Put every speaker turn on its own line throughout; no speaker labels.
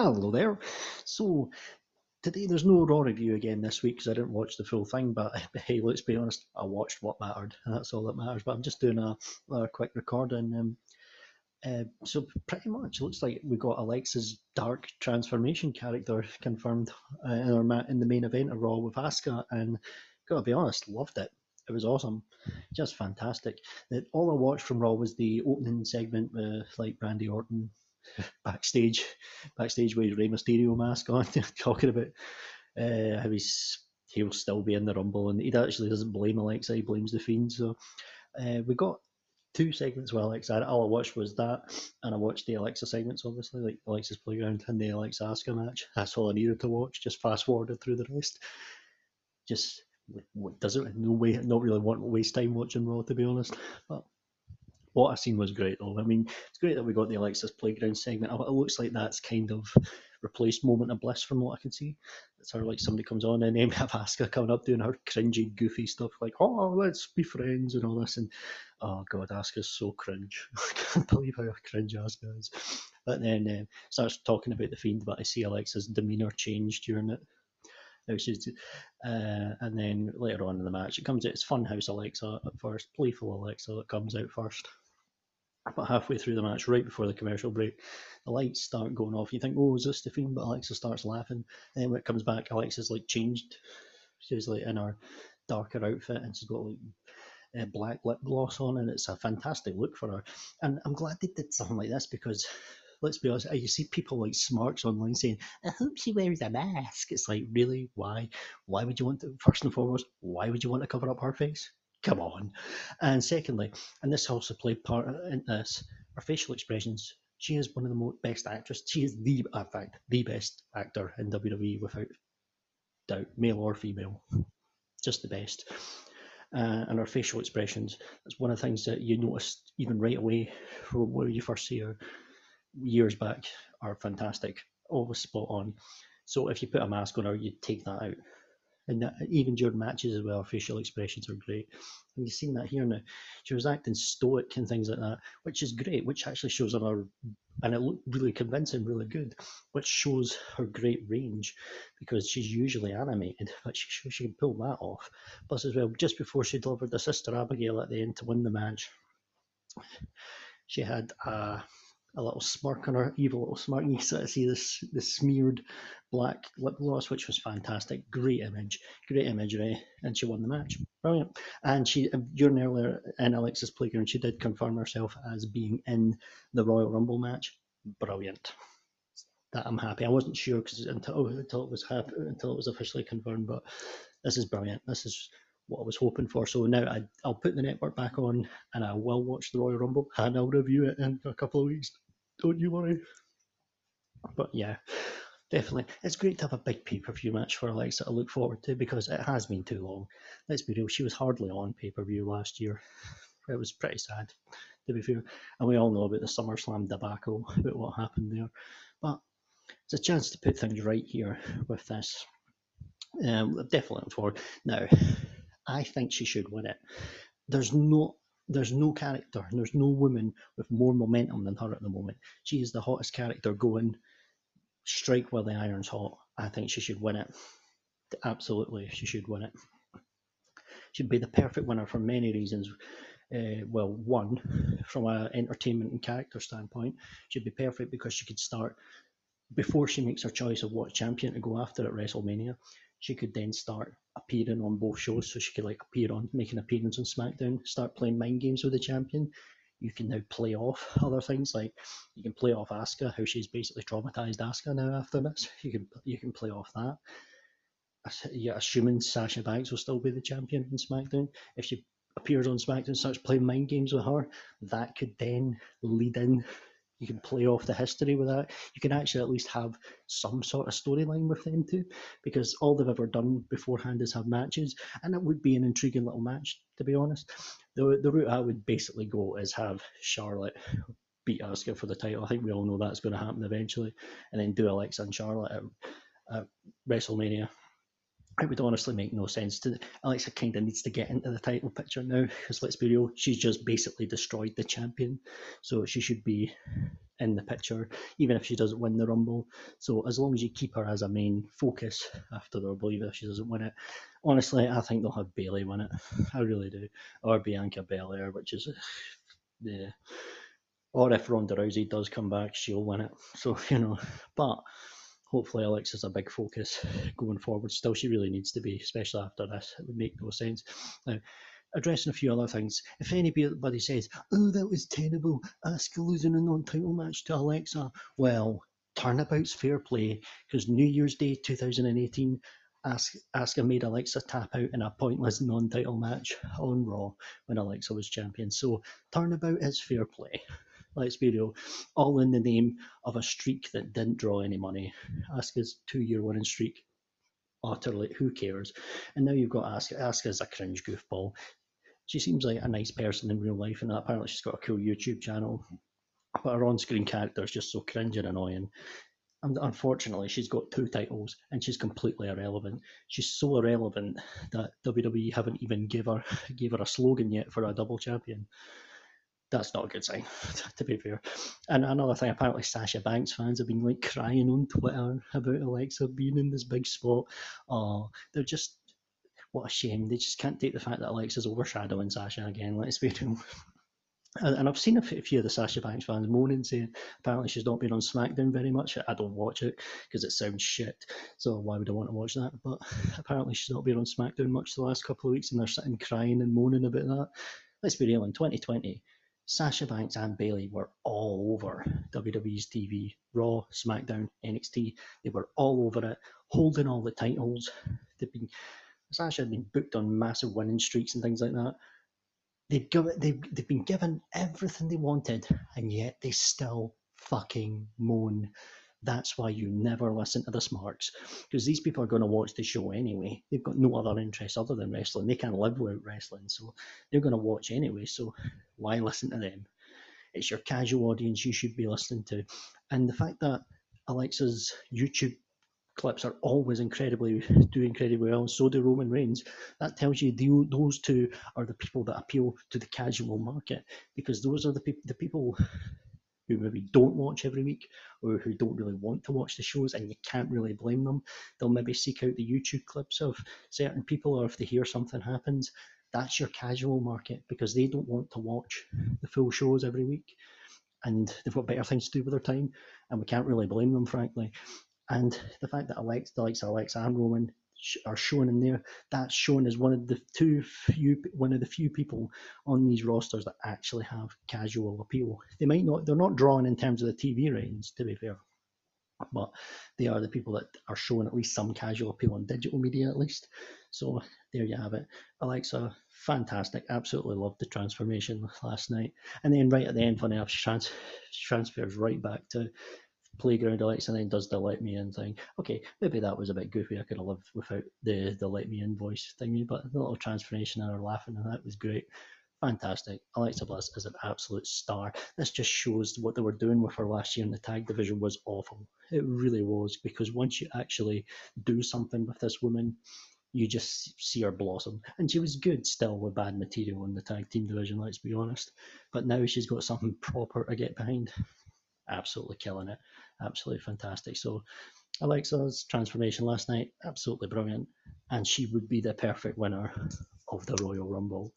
Hello there. So today there's no Raw review again this week because I didn't watch the full thing. But hey, let's be honest, I watched what mattered, and that's all that matters. But I'm just doing a, a quick recording. Um, uh, so pretty much it looks like we got Alexa's dark transformation character confirmed uh, in, our ma- in the main event of Raw with Asuka, and gotta be honest, loved it. It was awesome, just fantastic. That all I watched from Raw was the opening segment with like Randy Orton backstage, backstage with Rey Mysterio mask on, talking about uh, how he's he'll still be in the Rumble, and he actually doesn't blame Alexa, he blames the Fiend. So uh, we got two segments with Alexa. All I watched was that, and I watched the Alexa segments, obviously, like Alexa's Playground and the Alexa Asuka match. That's all I needed to watch. Just fast forwarded through the rest. Just doesn't no way, not really want to waste time watching Raw, to be honest. But what I seen was great, though. I mean, it's great that we got the Alexa's Playground segment. It looks like that's kind of replaced Moment of Bliss from what I can see. It's sort of like somebody comes on and then we have Asuka coming up doing her cringy, goofy stuff like, oh, let's be friends and all this. And oh, God, Asuka's so cringe. I can't believe how cringe Asuka is. But then uh, starts talking about the Fiend, but I see Alexa's demeanour change during it. She's, uh, and then later on in the match, it comes out. It's Funhouse Alexa at first, playful Alexa that comes out first. But halfway through the match, right before the commercial break, the lights start going off. You think, oh, is this the Fiend? But Alexa starts laughing. And then when it comes back, Alexa's like changed. She's like in her darker outfit and she's got like uh, black lip gloss on, and it's a fantastic look for her. And I'm glad they did something like this because, let's be honest, you see people like smarks online saying, "I hope she wears a mask." It's like, really, why? Why would you want to? First and foremost, why would you want to cover up her face? Come on. And secondly, and this also played part in this, her facial expressions. She is one of the most best actresses. She is the, in fact, the best actor in WWE without doubt, male or female. Just the best. Uh, and her facial expressions. That's one of the things that you noticed even right away from where you first see her years back are fantastic. Always spot on. So if you put a mask on her, you take that out and that, even during matches as well, facial expressions are great. And you've seen that here now. She was acting stoic and things like that, which is great, which actually shows her, and it looked really convincing, really good, which shows her great range because she's usually animated, but she she can pull that off. Plus, as well, just before she delivered the sister Abigail at the end to win the match, she had a a little smirk on her evil little smirk. You sort of see this the smeared black lip gloss, which was fantastic. Great image, great imagery, and she won the match. Brilliant. And she uh, during earlier in Alexa's playground, she did confirm herself as being in the Royal Rumble match. Brilliant. That I'm happy. I wasn't sure because until until it was happy, until it was officially confirmed, but this is brilliant. This is what I was hoping for. So now I, will put the network back on and I will watch the Royal Rumble and I'll review it in a couple of weeks. Don't you worry. But yeah, definitely. It's great to have a big pay per view match for Alexa to look forward to because it has been too long. Let's be real, she was hardly on pay per view last year. It was pretty sad, to be fair. And we all know about the SummerSlam debacle, about what happened there. But it's a chance to put things right here with this. Um, definitely forward. Now, I think she should win it. There's no there's no character, and there's no woman with more momentum than her at the moment. She is the hottest character going. Strike while the iron's hot. I think she should win it. Absolutely, she should win it. She'd be the perfect winner for many reasons. Uh, well, one, from an entertainment and character standpoint, she'd be perfect because she could start before she makes her choice of what champion to go after at WrestleMania she could then start appearing on both shows. So she could like appear on, make an appearance on SmackDown, start playing mind games with the champion. You can now play off other things like you can play off Asuka, how she's basically traumatized Asuka now after this. You can you can play off that. Yeah, assuming Sasha Banks will still be the champion in SmackDown, if she appears on SmackDown starts playing mind games with her, that could then lead in you can play off the history with that. You can actually at least have some sort of storyline with them too, because all they've ever done beforehand is have matches, and it would be an intriguing little match, to be honest. The the route I would basically go is have Charlotte beat Asuka for the title. I think we all know that's going to happen eventually, and then do Alexa and Charlotte at, at WrestleMania. It would honestly make no sense to Alexa kind of needs to get into the title picture now because let's be real she's just basically destroyed the champion. So she should be in the picture even if she doesn't win the rumble. So as long as you keep her as a main focus after the rumble even if she doesn't win it. Honestly I think they'll have Bayley win it. I really do. Or Bianca Belair which is the or if Ronda Rousey does come back she'll win it. So you know. But hopefully Alexa's a big focus going forward. Still, she really needs to be, especially after this. It would make no sense. Now, addressing a few other things. If anybody says, "Oh, that was terrible," Asuka losing a non-title match to Alexa, well, turnabout's fair play because New Year's Day 2018. Asuka made Alexa tap out in a pointless non-title match on Raw when Alexa was champion. So turnabout is fair play let's be real, all in the name of a streak that didn't draw any money. Asuka's two year winning streak, utterly, who cares? And now you've got Asuka. Asuka's a cringe goofball. She seems like a nice person in real life, and apparently she's got a cool YouTube channel. But her on screen character is just so cringe and annoying. And unfortunately, she's got two titles and she's completely irrelevant. She's so irrelevant that WWE haven't even give her gave her a slogan yet for a double champion that's not a good sign, to be fair. And another thing, apparently Sasha Banks fans have been like crying on Twitter about Alexa being in this big spot. Oh, they're just what a shame. They just can't take the fact that Alexa's overshadowing Sasha again. Let's be real. And, I've seen a few of the Sasha Banks fans moaning, saying apparently she's not been on SmackDown very much. I don't watch it because it sounds shit. So why would I want to watch that? But apparently she's not been on SmackDown much the last couple of weeks, and they're sitting crying and moaning about that. Let's be real. In 2020, Sasha Banks and Bayley were all over WWE's TV, Raw, SmackDown, NXT. They were all over it, holding all the titles. They've been Sasha had been booked on massive winning streaks and things like that. They've, given, they've, they've been given everything they wanted, and yet they still fucking moan that's why you never listen to the smarks because these people are going to watch the show anyway. They've got no other interest other than wrestling. They can't live without wrestling, so they're going to watch anyway. So why listen to them? It's your casual audience you should be listening to. And the fact that Alexa's YouTube clips are always incredibly do incredibly well, so do Roman Reigns. That tells you the, those two are the people that appeal to the casual market because those are the people the people who maybe don't watch every week or who don't really want to watch the shows, and you can't really blame them. They'll maybe seek out the YouTube clips of certain people, or if they hear something happens, that's your casual market because they don't want to watch the full shows every week and they've got better things to do with their time, and we can't really blame them, frankly. And the fact that Alex, the likes of and Roman are shown in there. That's shown as one of the two few, one of the few people on these rosters that actually have casual appeal. They might not, they're not drawn in terms of the TV ratings, to be fair, but they are the people that are showing at least some casual appeal on digital media, at least. So there you have it. Alexa, fantastic. Absolutely loved the transformation last night. And then right at the end, funny enough, she, trans- transfers right back to playground Alexa and then does the let me in thing. Okay, maybe that was a bit goofy. I could have lived without the the let me in voice thingy, but the little transformation and her laughing and that was great. Fantastic. Alexa Bliss is an absolute star. This just shows what they were doing with her last year in the tag division was awful. It really was because once you actually do something with this woman, you just see her blossom. And she was good still with bad material in the tag team division, let's be honest. But now she's got something proper to get behind. Absolutely killing it absolutely fantastic. So Alexa's transformation last night, absolutely brilliant, and she would be the perfect winner of the Royal Rumble.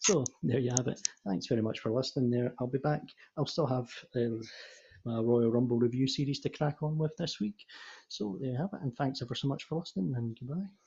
So there you have it. Thanks very much for listening. There, I'll be back. I'll still have uh, my Royal Rumble review series to crack on with this week. So there you have it, and thanks ever so much for listening, and goodbye.